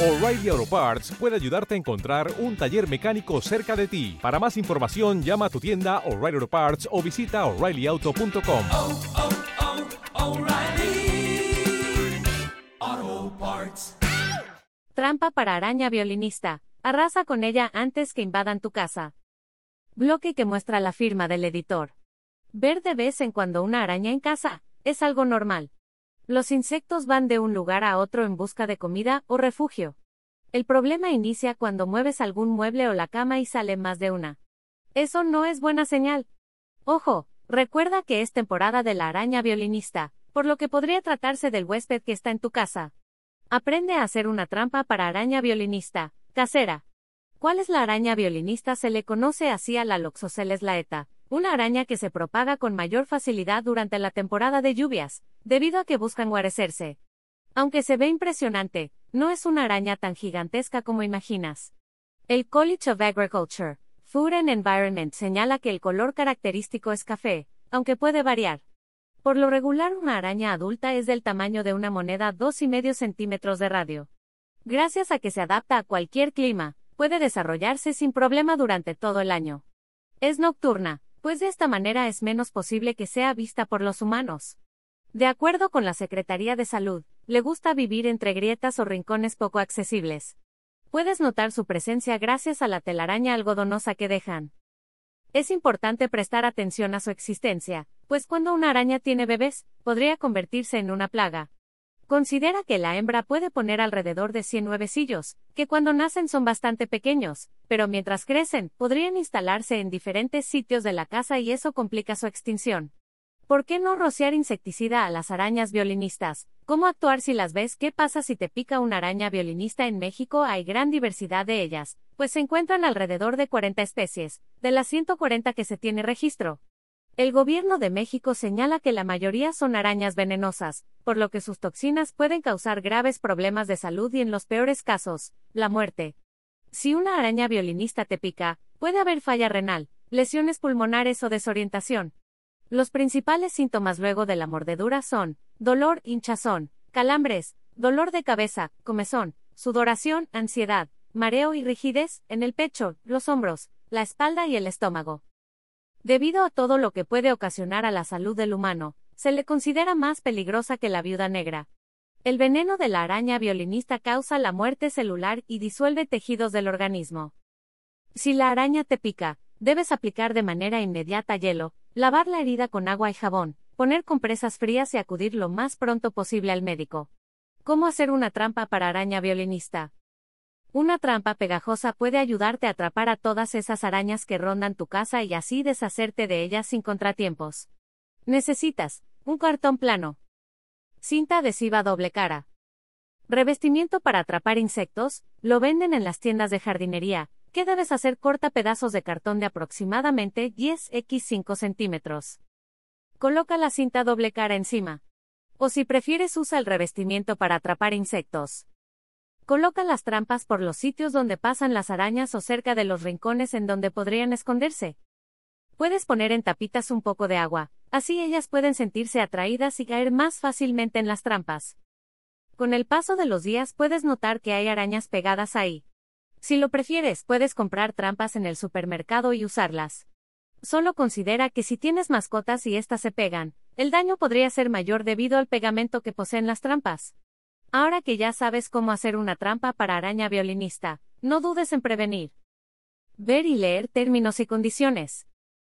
O'Reilly Auto Parts puede ayudarte a encontrar un taller mecánico cerca de ti. Para más información, llama a tu tienda O'Reilly Auto Parts o visita oreillyauto.com. oh, oh, Parts. Trampa para araña violinista. Arrasa con ella antes que invadan tu casa. Bloque que muestra la firma del editor. Ver de vez en cuando una araña en casa es algo normal. Los insectos van de un lugar a otro en busca de comida o refugio. El problema inicia cuando mueves algún mueble o la cama y sale más de una. Eso no es buena señal. Ojo, recuerda que es temporada de la araña violinista, por lo que podría tratarse del huésped que está en tu casa. Aprende a hacer una trampa para araña violinista, casera. ¿Cuál es la araña violinista? Se le conoce así a la Loxoceles laeta, una araña que se propaga con mayor facilidad durante la temporada de lluvias, debido a que buscan guarecerse. Aunque se ve impresionante, no es una araña tan gigantesca como imaginas. El College of Agriculture, Food and Environment señala que el color característico es café, aunque puede variar. Por lo regular una araña adulta es del tamaño de una moneda 2,5 centímetros de radio. Gracias a que se adapta a cualquier clima, puede desarrollarse sin problema durante todo el año. Es nocturna, pues de esta manera es menos posible que sea vista por los humanos. De acuerdo con la Secretaría de Salud, le gusta vivir entre grietas o rincones poco accesibles. Puedes notar su presencia gracias a la telaraña algodonosa que dejan. Es importante prestar atención a su existencia, pues cuando una araña tiene bebés, podría convertirse en una plaga. Considera que la hembra puede poner alrededor de 100 huevecillos, que cuando nacen son bastante pequeños, pero mientras crecen, podrían instalarse en diferentes sitios de la casa y eso complica su extinción. ¿Por qué no rociar insecticida a las arañas violinistas? ¿Cómo actuar si las ves? ¿Qué pasa si te pica una araña violinista en México? Hay gran diversidad de ellas, pues se encuentran alrededor de 40 especies, de las 140 que se tiene registro. El gobierno de México señala que la mayoría son arañas venenosas, por lo que sus toxinas pueden causar graves problemas de salud y en los peores casos, la muerte. Si una araña violinista te pica, puede haber falla renal, lesiones pulmonares o desorientación. Los principales síntomas luego de la mordedura son dolor, hinchazón, calambres, dolor de cabeza, comezón, sudoración, ansiedad, mareo y rigidez en el pecho, los hombros, la espalda y el estómago. Debido a todo lo que puede ocasionar a la salud del humano, se le considera más peligrosa que la viuda negra. El veneno de la araña violinista causa la muerte celular y disuelve tejidos del organismo. Si la araña te pica, debes aplicar de manera inmediata hielo, lavar la herida con agua y jabón, poner compresas frías y acudir lo más pronto posible al médico. ¿Cómo hacer una trampa para araña violinista? Una trampa pegajosa puede ayudarte a atrapar a todas esas arañas que rondan tu casa y así deshacerte de ellas sin contratiempos. Necesitas un cartón plano, cinta adhesiva doble cara, revestimiento para atrapar insectos, lo venden en las tiendas de jardinería. ¿Qué debes hacer? Corta pedazos de cartón de aproximadamente 10 x 5 centímetros. Coloca la cinta doble cara encima. O si prefieres usa el revestimiento para atrapar insectos. Coloca las trampas por los sitios donde pasan las arañas o cerca de los rincones en donde podrían esconderse. Puedes poner en tapitas un poco de agua, así ellas pueden sentirse atraídas y caer más fácilmente en las trampas. Con el paso de los días puedes notar que hay arañas pegadas ahí. Si lo prefieres, puedes comprar trampas en el supermercado y usarlas. Solo considera que si tienes mascotas y éstas se pegan, el daño podría ser mayor debido al pegamento que poseen las trampas. Ahora que ya sabes cómo hacer una trampa para araña violinista, no dudes en prevenir. Ver y leer términos y condiciones.